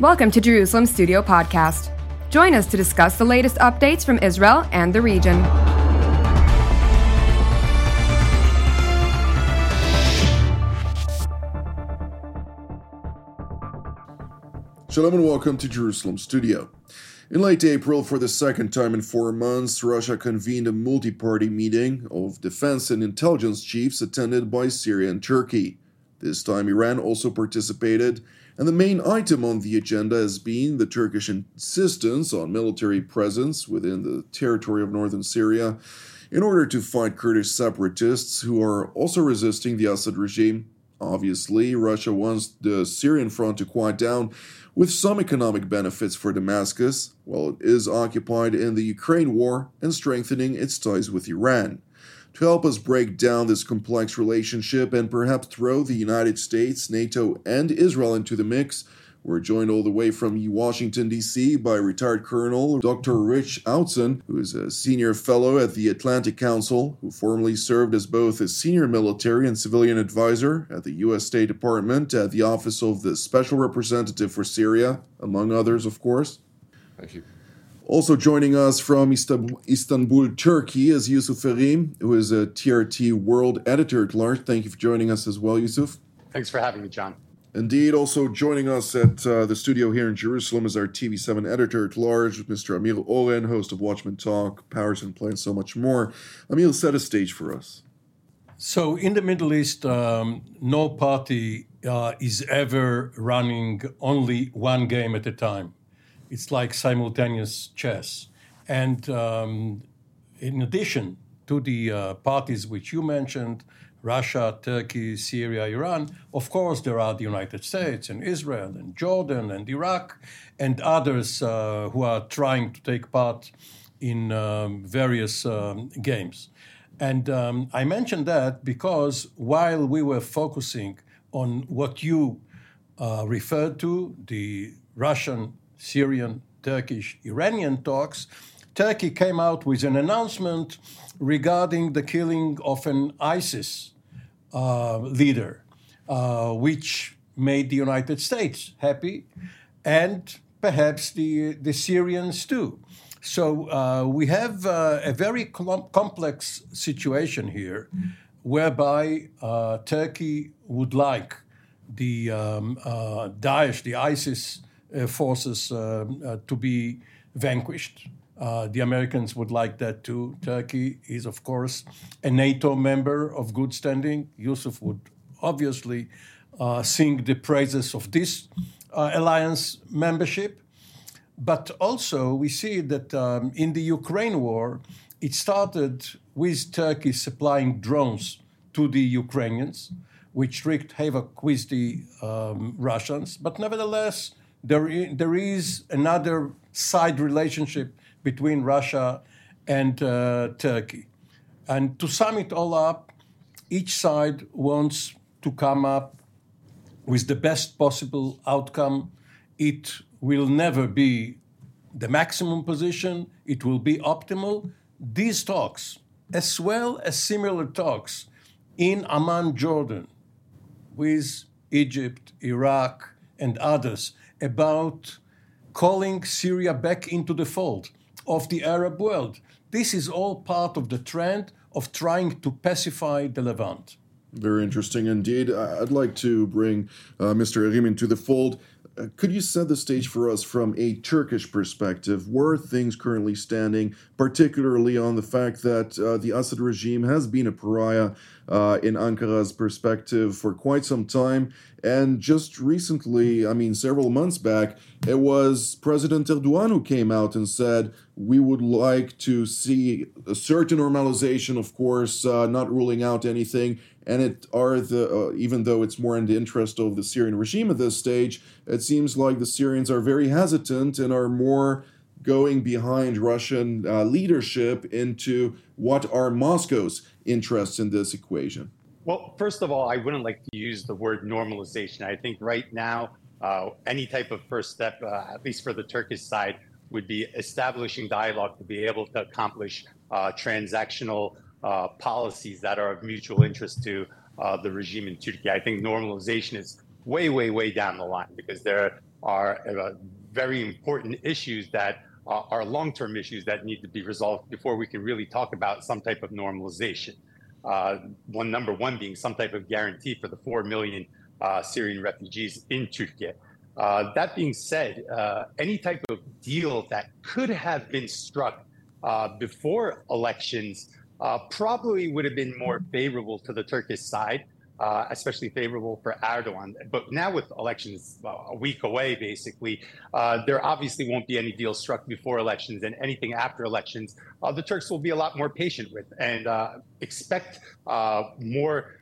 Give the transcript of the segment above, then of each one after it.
Welcome to Jerusalem Studio Podcast. Join us to discuss the latest updates from Israel and the region. Shalom and welcome to Jerusalem Studio. In late April, for the second time in four months, Russia convened a multi party meeting of defense and intelligence chiefs attended by Syria and Turkey. This time, Iran also participated, and the main item on the agenda has been the Turkish insistence on military presence within the territory of northern Syria in order to fight Kurdish separatists who are also resisting the Assad regime. Obviously, Russia wants the Syrian front to quiet down with some economic benefits for Damascus, while it is occupied in the Ukraine war and strengthening its ties with Iran. To help us break down this complex relationship and perhaps throw the United States, NATO, and Israel into the mix, we're joined all the way from Washington, D.C. by retired Colonel Dr. Rich Outzen, who is a senior fellow at the Atlantic Council, who formerly served as both a senior military and civilian advisor at the U.S. State Department at the Office of the Special Representative for Syria, among others, of course. Thank you. Also joining us from Istanbul, Turkey, is Yusuf Erim, who is a TRT World Editor at Large. Thank you for joining us as well, Yusuf. Thanks for having me, John. Indeed, also joining us at uh, the studio here in Jerusalem is our TV7 editor at large, Mr. Amir Oren, host of Watchmen Talk, Powers in Play, and so much more. Amir, set a stage for us. So, in the Middle East, um, no party uh, is ever running only one game at a time. It's like simultaneous chess. And um, in addition to the uh, parties which you mentioned, Russia, Turkey, Syria, Iran. Of course, there are the United States and Israel and Jordan and Iraq and others uh, who are trying to take part in um, various um, games. And um, I mentioned that because while we were focusing on what you uh, referred to, the Russian, Syrian, Turkish, Iranian talks, Turkey came out with an announcement regarding the killing of an ISIS uh, leader, uh, which made the United States happy and perhaps the, the Syrians too. So uh, we have uh, a very com- complex situation here whereby uh, Turkey would like the um, uh, Daesh, the ISIS forces to be vanquished. Uh, the Americans would like that too. Turkey is, of course, a NATO member of good standing. Yusuf would obviously uh, sing the praises of this uh, alliance membership. But also, we see that um, in the Ukraine war, it started with Turkey supplying drones to the Ukrainians, which wreaked havoc with the um, Russians. But nevertheless, there, there is another side relationship between Russia and uh, Turkey. And to sum it all up, each side wants to come up with the best possible outcome. It will never be the maximum position, it will be optimal. These talks, as well as similar talks in Amman, Jordan, with Egypt, Iraq, and others about calling Syria back into the fold of the Arab world. This is all part of the trend of trying to pacify the Levant. Very interesting indeed. I'd like to bring uh, Mr. Erim into the fold. Could you set the stage for us from a Turkish perspective? Where things currently standing, particularly on the fact that uh, the Assad regime has been a pariah uh, in Ankara's perspective for quite some time? And just recently, I mean, several months back, it was President Erdogan who came out and said, We would like to see a certain normalization, of course, uh, not ruling out anything and it are the uh, even though it's more in the interest of the Syrian regime at this stage, it seems like the Syrians are very hesitant and are more going behind Russian uh, leadership into what are Moscow's interests in this equation. Well, first of all, I wouldn't like to use the word normalization. I think right now, uh, any type of first step, uh, at least for the Turkish side, would be establishing dialogue to be able to accomplish uh, transactional uh, policies that are of mutual interest to uh, the regime in Turkey. I think normalization is way, way, way down the line because there are uh, very important issues that uh, are long-term issues that need to be resolved before we can really talk about some type of normalization. Uh, one number one being some type of guarantee for the four million uh, Syrian refugees in Turkey. That being said, any type of deal that could have been struck before elections probably would have been more favorable to the Turkish side uh, especially favorable for Erdogan. But now with elections uh, a week away, basically, uh, there obviously won't be any deals struck before elections, and anything after elections, uh, the Turks will be a lot more patient with and uh, expect uh, more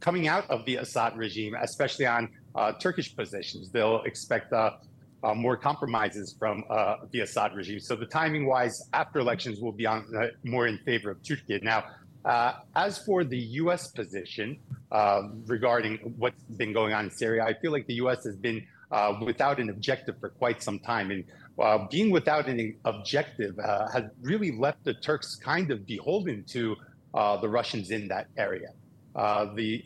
coming out of the Assad regime, especially on Turkish positions. They'll expect. More compromises from the Assad regime. So the timing wise, after elections, will be on more in favor of Turkey. Now, uh, as for the U.S. position uh, regarding what's been going on in Syria, I feel like the U.S. has been uh, without an objective for quite some time. And uh, being without an objective uh, has really left the Turks kind of beholden to uh, the Russians in that area. the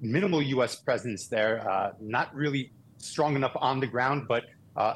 minimal U.S. presence there, not really strong enough on the ground, but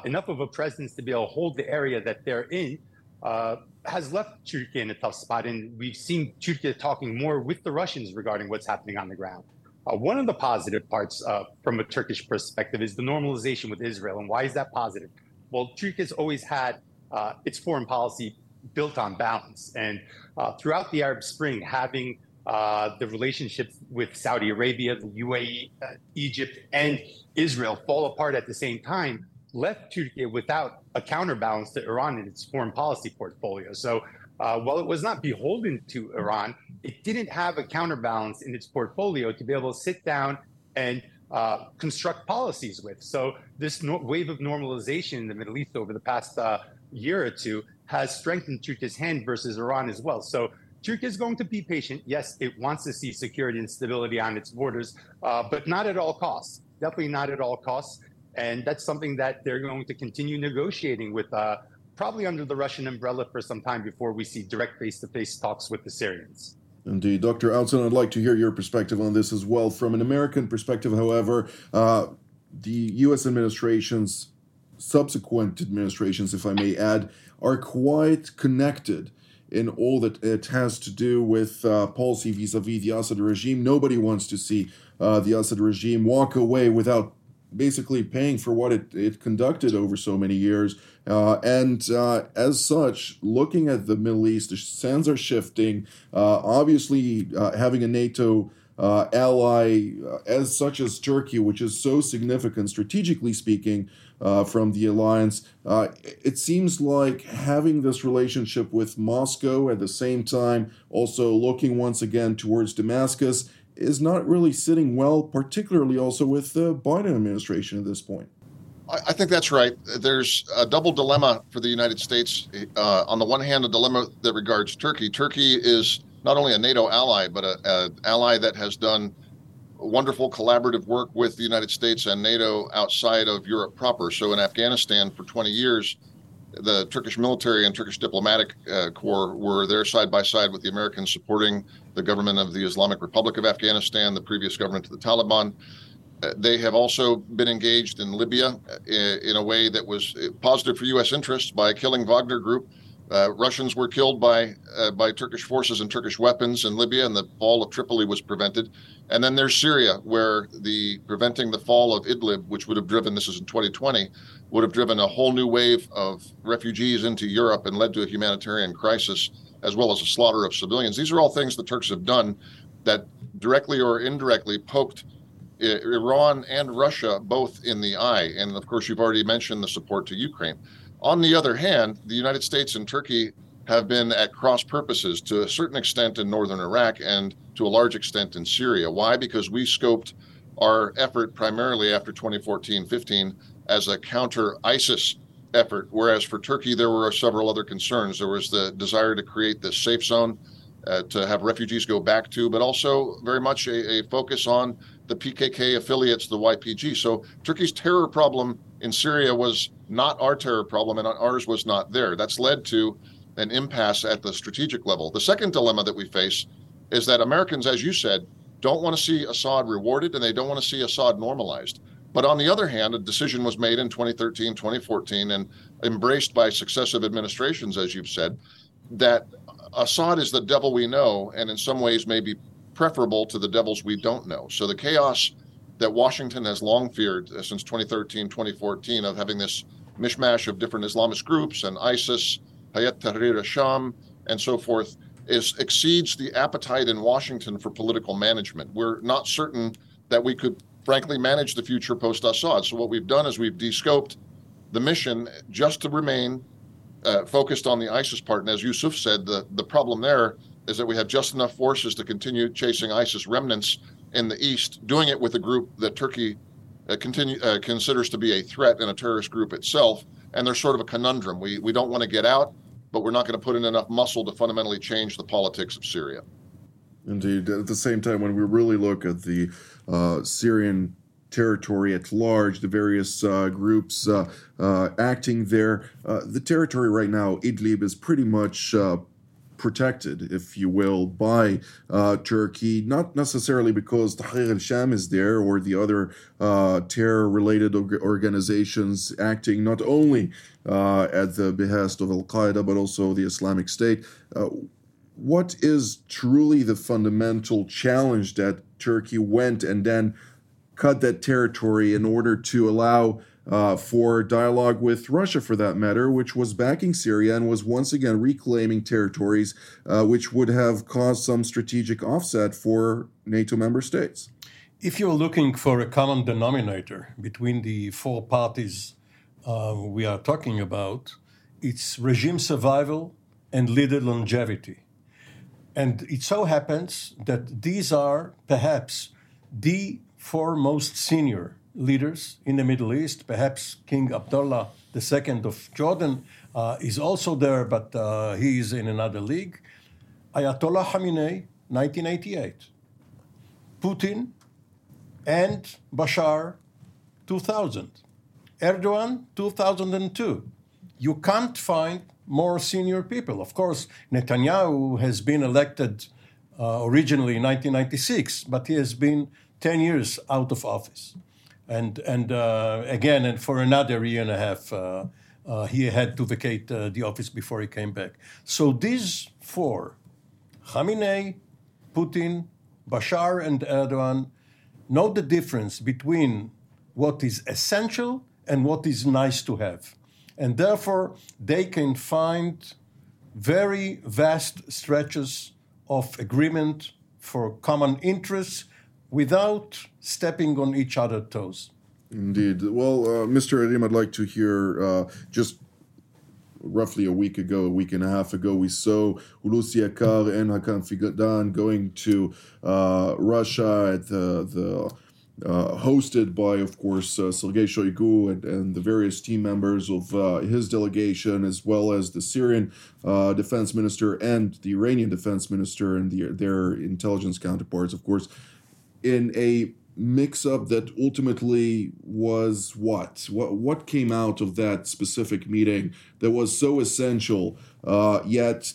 enough of a presence to be able to hold the area that they're in uh, has left Turkey in a tough spot, and we've seen Turkey talking more with the Russians regarding what's happening on the ground. Uh, one of the positive parts uh, from a Turkish perspective is the normalization with Israel. And why is that positive? Well, Turkey has always had uh, its foreign policy built on balance. And uh, throughout the Arab Spring, having uh, the relationships with Saudi Arabia, the UAE, uh, Egypt, and Israel fall apart at the same time left Turkey without a counterbalance to Iran in its foreign policy portfolio. So uh, while it was not beholden to Iran, it didn't have a counterbalance in its portfolio to be able to sit down and uh, construct policies with. So this no- wave of normalization in the Middle East over the past uh, year or two has strengthened Turkey's hand versus Iran as well. So Turkey is going to be patient. Yes, it wants to see security and stability on its borders, uh, but not at all costs. Definitely not at all costs. And that's something that they're going to continue negotiating with, uh, probably under the Russian umbrella for some time before we see direct face to face talks with the Syrians. Indeed. Dr. Outzen, I'd like to hear your perspective on this as well. From an American perspective, however, uh, the U.S. administration's subsequent administrations, if I may add, are quite connected in all that it has to do with uh, policy vis a vis the Assad regime. Nobody wants to see uh, the Assad regime walk away without basically paying for what it, it conducted over so many years. Uh, and uh, as such, looking at the Middle East, the sands are shifting. Uh, obviously, uh, having a NATO uh, ally uh, as such as Turkey, which is so significant strategically speaking from the alliance, it seems like having this relationship with Moscow at the same time, also looking once again towards Damascus is not really sitting well, particularly also with the Biden administration at this point. I think that's right. There's a double dilemma for the United States. Uh, on the one hand, a dilemma that regards Turkey. Turkey is not only a NATO ally, but an ally that has done wonderful collaborative work with the United States and NATO outside of Europe proper. So in Afghanistan for 20 years, the Turkish military and Turkish diplomatic uh, corps were there side by side with the Americans supporting the government of the Islamic Republic of Afghanistan, the previous government of the Taliban. Uh, they have also been engaged in Libya in, uh, in a way that was uh, positive for U.S. interests by killing Wagner Group. Uh, Russians were killed by uh, by Turkish forces and Turkish weapons in Libya, and the fall of Tripoli was prevented. And then there's Syria, where the preventing the fall of Idlib, which would have driven this is in 2020, would have driven a whole new wave of refugees into Europe and led to a humanitarian crisis as well as a slaughter of civilians. These are all things the Turks have done that directly or indirectly poked Iran and Russia both in the eye. And of course, you've already mentioned the support to Ukraine. On the other hand, the United States and Turkey have been at cross purposes to a certain extent in northern Iraq and to a large extent in Syria. Why? Because we scoped our effort primarily after 2014 15 as a counter ISIS effort. Whereas for Turkey, there were several other concerns. There was the desire to create this safe zone uh, to have refugees go back to, but also very much a, a, focus on the PKK affiliates, the YPG. So Turkey's terror problem in Syria was not our terror problem, and ours was not there. That's led to an impasse at the strategic level. The second dilemma that we face is that Americans, as you said, don't want to see Assad rewarded and they don't want to see Assad normalized. But on the other hand, a decision was made in 2013, 2014, and embraced by successive administrations, as you've said, that Assad is the devil we know, and in some ways may be preferable to the devils we don't know. So the chaos that Washington has long feared uh, since 2013, 2014 of having this mishmash of different Islamist groups and ISIS, Hayat Tahrir al-Sham, and so forth, is exceeds the appetite in Washington for political management. We're not certain that we could frankly manage the future post Assad. So what we've done is we've descoped the mission just to remain uh, focused on the ISIS part. And as Yusuf said, the, the problem there is that we have just enough forces to continue chasing ISIS remnants in the east, doing it with a group that Turkey uh, continue, uh, considers to be a threat and a terrorist group itself. And there's sort of a conundrum. We, we don't want to get out, but we're not going to put in enough muscle to fundamentally change the politics of Syria. Indeed. At the same time, when we really look at the uh, Syrian territory at large, the various uh, groups uh, uh acting there, uh, the territory right now, Idlib, is pretty much uh, protected, if you will, by uh, Turkey, not necessarily because Tahrir al-Sham is there or the other uh, terror-related organizations acting not only uh, at the behest of Al-Qaeda but also the Islamic State. Uh, what is truly the fundamental challenge that Turkey went and then cut that territory in order to allow uh, for dialogue with Russia, for that matter, which was backing Syria and was once again reclaiming territories uh, which would have caused some strategic offset for NATO member states. If you're looking for a common denominator between the four parties uh, we are talking about, it's regime survival and leader longevity. And it so happens that these are perhaps the four most senior leaders in the Middle East. Perhaps King Abdullah II of Jordan uh, is also there, but uh, he is in another league. Ayatollah Khamenei, 1988. Putin and Bashar, 2000. Erdogan, 2002. You can't find more senior people. Of course, Netanyahu has been elected uh, originally in 1996, but he has been 10 years out of office and and uh, again, and for another year and a half, uh, uh, he had to vacate uh, the office before he came back. So these four, Khamenei, Putin, Bashar, and Erdogan, know the difference between what is essential and what is nice to have, and therefore they can find very vast stretches of agreement for common interests without stepping on each other's toes. Indeed. Well, uh, Mr. Erim, I'd like to hear uh, just roughly a week ago, a week and a half ago, we saw Hulusi Akar and Hakan Fidan going to uh, Russia at the, the uh, hosted by, of course, uh, Sergei Shoigu and, and the various team members of uh, his delegation, as well as the Syrian uh, defense minister and the Iranian defense minister and the, their intelligence counterparts, of course in a mix up that ultimately was what? What what came out of that specific meeting that was so essential, uh, yet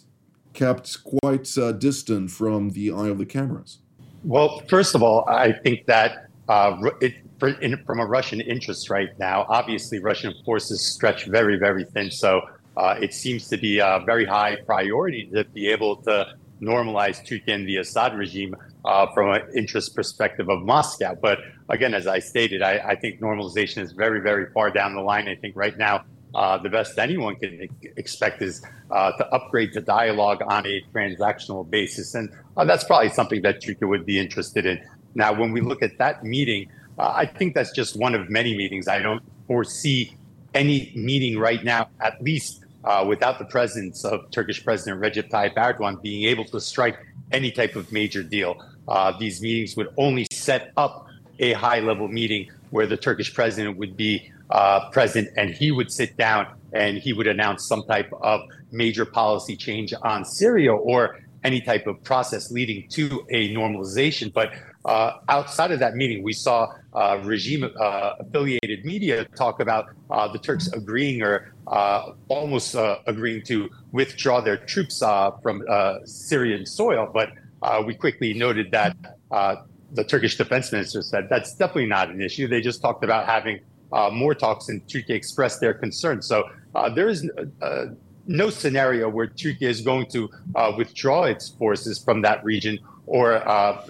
kept quite uh, distant from the eye of the cameras? Well, first of all, I think that uh, it, for, in, from a Russian interest right now, obviously Russian forces stretch very, very thin. So uh, it seems to be a very high priority to be able to normalize Turkey and the Assad regime uh, from an interest perspective of Moscow. But again, as I stated, I, I, think normalization is very, very far down the line. I think right now, uh, the best anyone can expect is uh, to upgrade the dialogue on a transactional basis. And uh, that's probably something that Turkey would be interested in. Now, when we look at that meeting, uh, I think that's just one of many meetings. I don't foresee any meeting right now, at least uh, without the presence of Turkish President Recep Tayyip Erdogan being able to strike any type of major deal. Uh, these meetings would only set up a high level meeting where the Turkish president would be uh, present and he would sit down and he would announce some type of major policy change on Syria or any type of process leading to a normalization. But uh, outside of that meeting, we saw uh, regime uh, affiliated media talk about uh, the Turks agreeing or uh, almost uh, agreeing to withdraw their troops from Syrian soil. But we quickly noted that the Turkish defense minister said that's definitely not an issue. They just talked about having uh, more talks, and Turkey expressed their concern. So uh, there is uh, no scenario where Turkey is going to uh, withdraw its forces from that region or uh,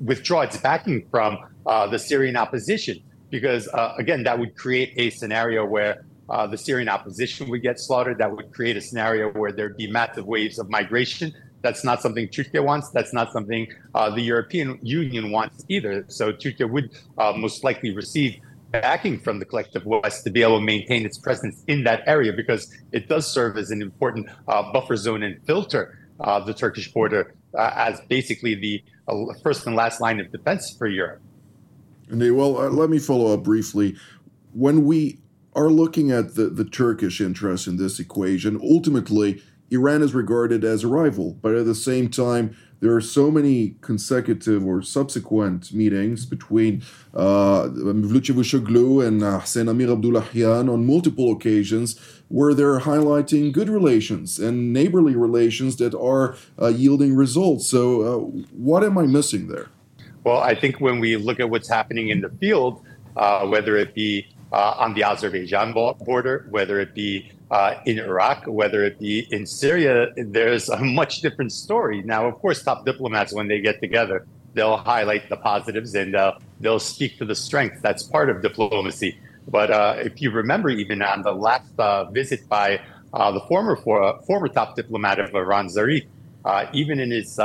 withdraw its backing from uh, the Syrian opposition, because again, that would create a scenario where the Syrian opposition would get slaughtered. That would create a scenario where there'd be massive waves of migration that's not something Turkey wants. That's not something uh, the European Union wants either. So Turkey would uh, most likely receive backing from the collective West to be able to maintain its presence in that area because it does serve as an important uh, buffer zone and filter uh, the Turkish border uh, as basically the uh, first and last line of defense for Europe. Indeed. Well, uh, let me follow up briefly. When we are looking at the, the Turkish interest in this equation, ultimately, Iran is regarded as a rival, but at the same time, there are so many consecutive or subsequent meetings between uh, Mevlut and uh, Hussein Amir Abdullahian on multiple occasions where they're highlighting good relations and neighborly relations that are uh, yielding results. So, uh, what am I missing there? Well, I think when we look at what's happening in the field, uh, whether it be uh, on the Azerbaijan border, whether it be uh, in Iraq, whether it be in Syria, there's a much different story. Now, of course, top diplomats, when they get together, they'll highlight the positives and uh, they'll speak to the strength. That's part of diplomacy. But uh, if you remember, even on the last uh, visit by uh, the former for, former top diplomat of Iran, Zarif, even in his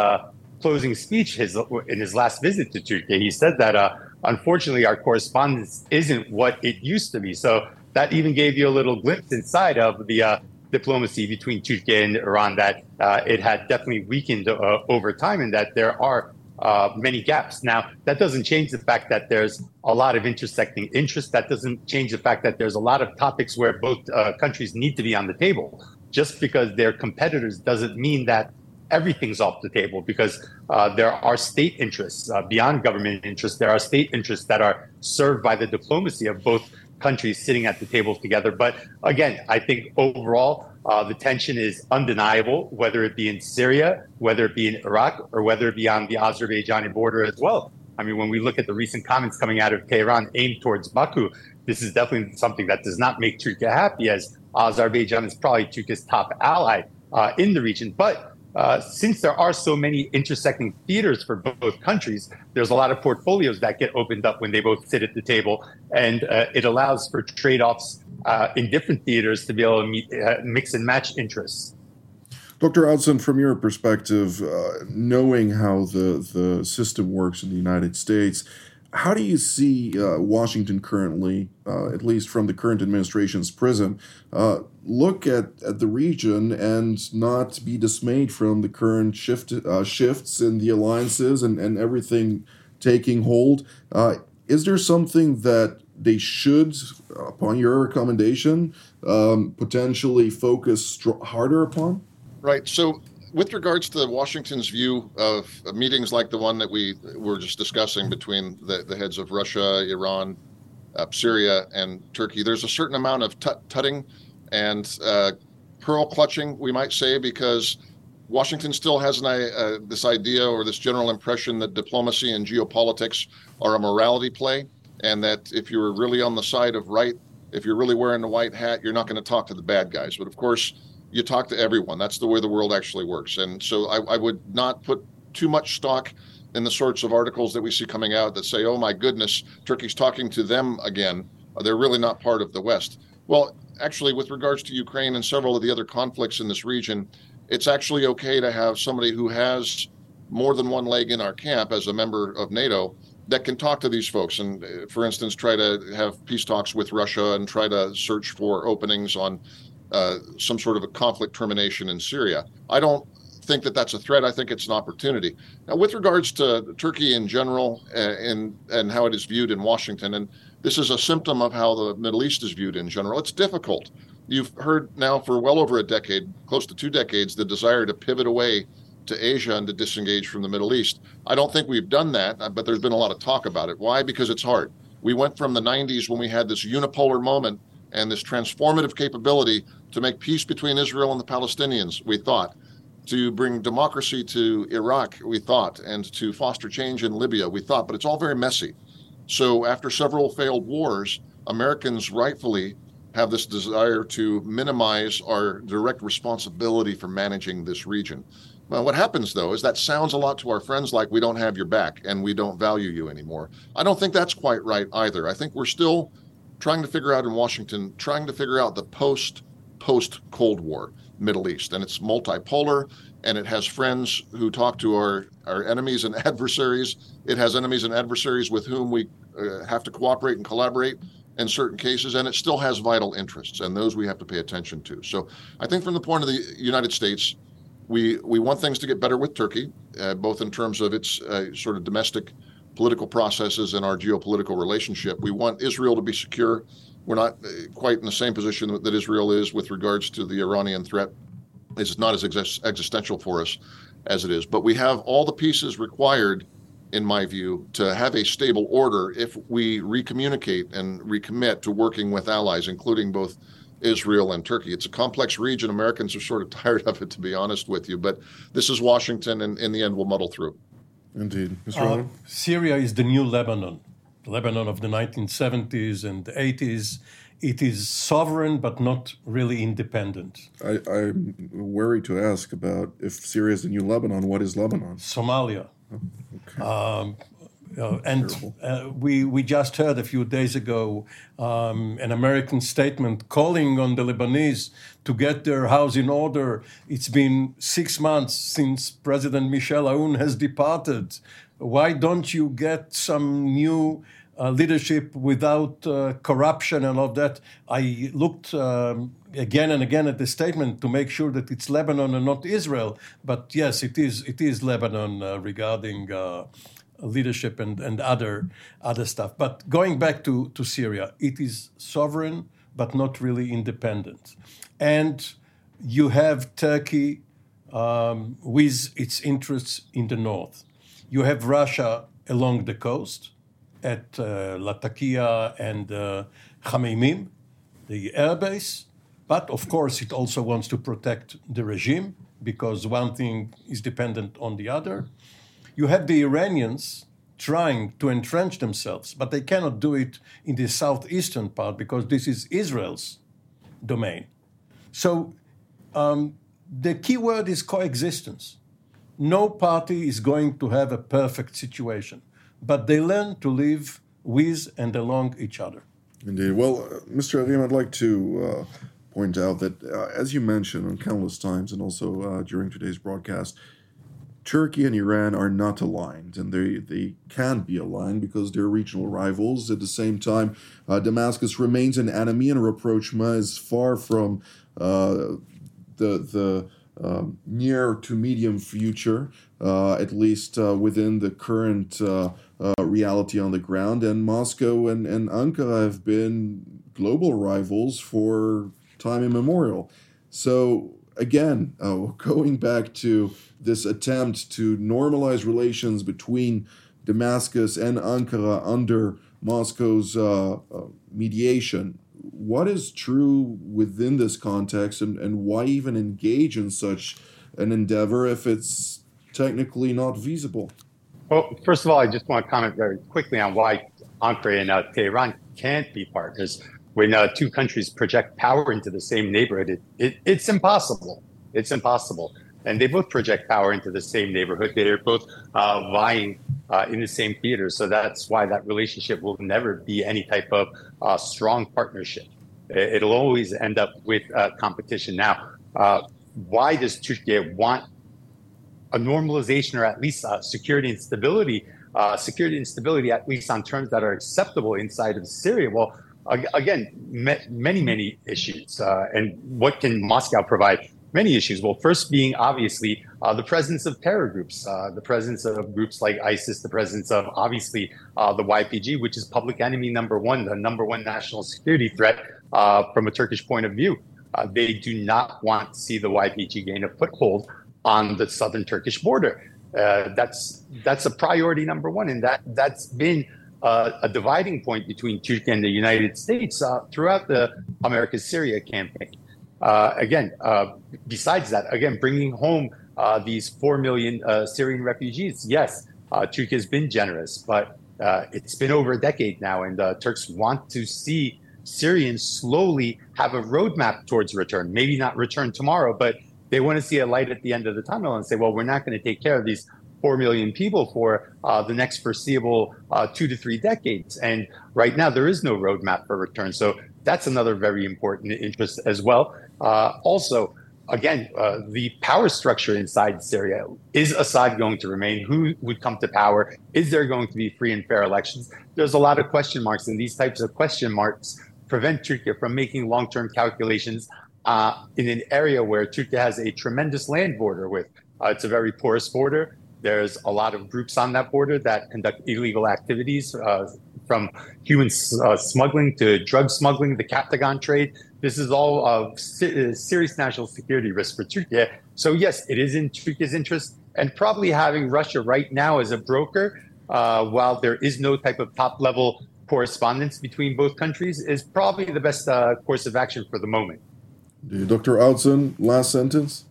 closing speech, his in his last visit to Turkey, he said that unfortunately our correspondence isn't what it used to be. So that even gave you a little glimpse inside of the uh, diplomacy between Turkey and Iran that uh, it had definitely weakened uh, over time and that there are uh, many gaps. Now, that doesn't change the fact that there's a lot of intersecting interests. That doesn't change the fact that there's a lot of topics where both uh, countries need to be on the table. Just because they're competitors doesn't mean that everything's off the table because uh, there are state interests uh, beyond government interests. There are state interests that are served by the diplomacy of both countries sitting at the table together. But again, I think overall, uh, the tension is undeniable, whether it be in Syria, whether it be in Iraq, or whether it be on the Azerbaijani border as well. I mean, when we look at the recent comments coming out of Tehran aimed towards Baku, this is definitely something that does not make Turkey happy, as Azerbaijan is probably Turkey's top ally uh, in the region. But uh, since there are so many intersecting theaters for both countries, there's a lot of portfolios that get opened up when they both sit at the table, and uh, it allows for trade-offs uh, in different theaters to be able to meet, uh, mix and match interests. Dr. Outzen, from your perspective, uh, knowing how the, the system works in the United States, how do you see uh, Washington currently, uh, at least from the current administration's prism, uh, look at, at the region and not be dismayed from the current shift, uh, shifts in the alliances and, and everything taking hold? Uh, is there something that they should, upon your recommendation, um, potentially focus harder upon? Right. So with regards to Washington's view of, meetings like the one that we were just discussing between the, the heads of Russia, Iran, uh, Syria, and Turkey, there's a certain amount of tut- tutting and uh, pearl clutching, we might say, because Washington still has an, uh, this idea or this general impression that diplomacy and geopolitics are a morality play, and that if you're really on the side of right, if you're really wearing the white hat, you're not going to talk to the bad guys. But of course, you talk to everyone. That's the way the world actually works. And so I, I, would not put too much stock in the sorts of articles that we see coming out that say, oh my goodness, Turkey's talking to them again. They're really not part of the West. Well, actually, with regards to Ukraine and several of the other conflicts in this region, it's actually okay to have somebody who has more than one leg in our camp as a member of NATO that can talk to these folks and, uh, for instance, try to have peace talks with Russia and try to search for openings on uh, some sort of a conflict termination in Syria. I don't think that that's a threat. I think it's an opportunity. Now, with regards to Turkey in general uh, and and how it is viewed in Washington, and this is a symptom of how the Middle East is viewed in general. It's difficult. You've heard now for well over a decade, close to two decades, the desire to pivot away to Asia and to disengage from the Middle East. I don't think we've done that, but there's been a lot of talk about it. Why? Because it's hard. We went from the 90s when we had this unipolar moment and this transformative capability to make peace between Israel and the Palestinians, we thought. to bring democracy to Iraq, we thought, and to foster change in Libya, we thought, but it's all very messy. So after several failed wars, Americans rightfully have this desire to minimize our direct responsibility for managing this region. Well, what happens though is that sounds a lot to our friends like we don't have your back and we don't value you anymore. I don't think that's quite right either. I think we're still trying to figure out in Washington, trying to figure out the post post Cold War Middle East, and it's multipolar, and it has friends who talk to our our enemies and adversaries. It has enemies and adversaries with whom we uh, have to cooperate and collaborate in certain cases, and it still has vital interests, and those we have to pay attention to. So, I think from the point of the United States, we we want things to get better with Turkey, uh, both in terms of its uh, sort of domestic political processes and our geopolitical relationship. We want Israel to be secure. We're not uh, quite in the same position that Israel is with regards to the Iranian threat. It's not as ex- existential for us as it is, but we have all the pieces required in my view, to have a stable order if we recommunicate and recommit to working with allies, including both Israel and Turkey. It's a complex region. Americans are sort of tired of it, to be honest with you. But this is Washington, and in the end, we'll muddle through. Indeed. Mr. Uh, Syria is the new Lebanon, Lebanon of the 1970s and 80s. It is sovereign, but not really independent. I, I'm worried to ask about if Syria is the new Lebanon. What is Lebanon? Somalia. Okay. Um, uh, and uh, we, we just heard a few days ago um, an American statement calling on the Lebanese to get their house in order. It's been six months since President Michel Aoun has departed. Why don't you get some new uh, leadership without uh, corruption and all of that? I looked um, again and again at the statement to make sure that it's Lebanon and not Israel. But yes, it is it is Lebanon uh, regarding uh, leadership and, and other other stuff. But going back to, to Syria, it is sovereign but not really independent. And you have Turkey um, with its interests in the north. You have Russia along the coast at uh, Latakia and uh, Khmeimim, the airbase. But of course, it also wants to protect the regime because one thing is dependent on the other. You have the Iranians trying to entrench themselves, but they cannot do it in the southeastern part because this is Israel's domain. So um, the key word is coexistence. No party is going to have a perfect situation, but they learn to live with and along each other. Indeed. Well, uh, Mr. Erim, I'd like to uh, point out that, uh, as you mentioned on countless times and also uh, during today's broadcast, Turkey and Iran are not aligned, and they, they can't be aligned because they're regional rivals. At the same time, uh, Damascus remains an enemy, and a rapprochement is far from uh, the the um, near to medium future, uh, at least uh, within the current uh, uh, reality on the ground. And Moscow and, and Ankara have been global rivals for time immemorial. So again, uh, going back to this attempt to normalize relations between Damascus and Ankara under Moscow's uh, mediation, what is true within this context and, and why even engage in such an endeavor if it's technically not feasible? Well, first of all, I just want to comment very quickly on why Ankara and uh, Tehran can't be partners when uh, two countries project power into the same neighborhood, it, it, it's impossible. It's impossible. And they both project power into the same neighborhood. They're both uh, vying uh, in the same theater. So that's why that relationship will never be any type of uh, strong partnership. It'll always end up with uh, competition. Now, uh, why does Turkey want a normalization or at least uh, security and stability? security and stability, at least on terms that are acceptable inside of Syria. Well, again, many, many issues. And what can Moscow provide? Many issues. Well, first being obviously uh, the presence of terror groups, uh, the presence of groups like ISIS, the presence of obviously uh, the YPG, which is public enemy number one, the number one national security threat uh, from a Turkish point of view. Uh, they do not want to see the YPG gain a foothold on the southern Turkish border. that's that's a priority number one, and that that's been uh, a dividing point between Turkey and the United States uh, throughout the America Syria campaign. Uh, again, uh, besides that, again, bringing home uh, these 4 million uh, Syrian refugees. Yes, uh, Turkey has been generous, but uh, it's been over a decade now, and uh, Turks want to see Syrians slowly have a roadmap towards return. Maybe not return tomorrow, but they want to see a light at the end of the tunnel and say, well, we're not going to take care of these 4 million people for uh, the next foreseeable uh, two to three decades. And right now, there is no roadmap for return. So that's another very important interest as well. Uh, also, again, uh, the power structure inside Syria is Assad going to remain? Who would come to power? Is there going to be free and fair elections? There's a lot of question marks, and these types of question marks prevent Turkey from making long term calculations uh, in an area where Turkey has a tremendous land border with. Uh, it's a very porous border. There's a lot of groups on that border that conduct illegal activities, uh, from human uh, smuggling to drug smuggling, the Captagon trade. This is all of uh, serious national security risk for Turkey. So yes, it is in Turkey's interest, and probably having Russia right now as a broker, uh, while there is no type of top level correspondence between both countries, is probably the best uh, course of action for the moment. Dr. Outzen, last sentence.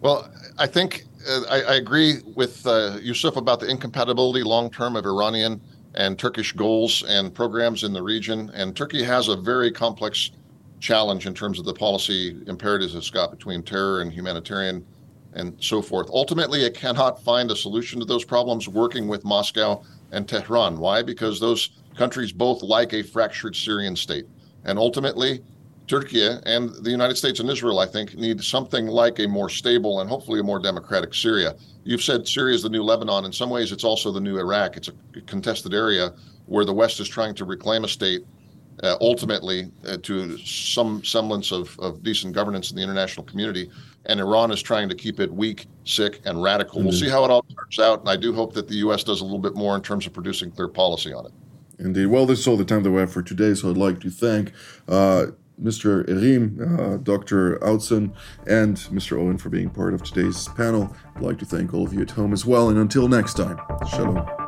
Well, I think uh, I, I, agree with uh, Yusuf about the incompatibility long term of Iranian and Turkish goals and programs in the region. And Turkey has a very complex challenge in terms of the policy imperatives it's got between terror and humanitarian and so forth. Ultimately, it cannot find a solution to those problems working with Moscow and Tehran. Why? Because those countries both like a fractured Syrian state. And ultimately, Turkey and the United States and Israel, I think, need something like a more stable and hopefully a more democratic Syria. You've said Syria is the new Lebanon. In some ways, it's also the new Iraq. It's a contested area where the West is trying to reclaim a state uh, ultimately uh, to some semblance of, of decent governance in the international community. And Iran is trying to keep it weak, sick, and radical. Mm-hmm. We'll see how it all turns out. And I do hope that the U.S. does a little bit more in terms of producing clear policy on it. Indeed. Well, this is all the time that we have for today. So I'd like to thank uh, Mr. Erim, uh, Dr. Outzen, and Mr. Oren for being part of today's panel. I'd like to thank all of you at home as well. And until next time, shalom.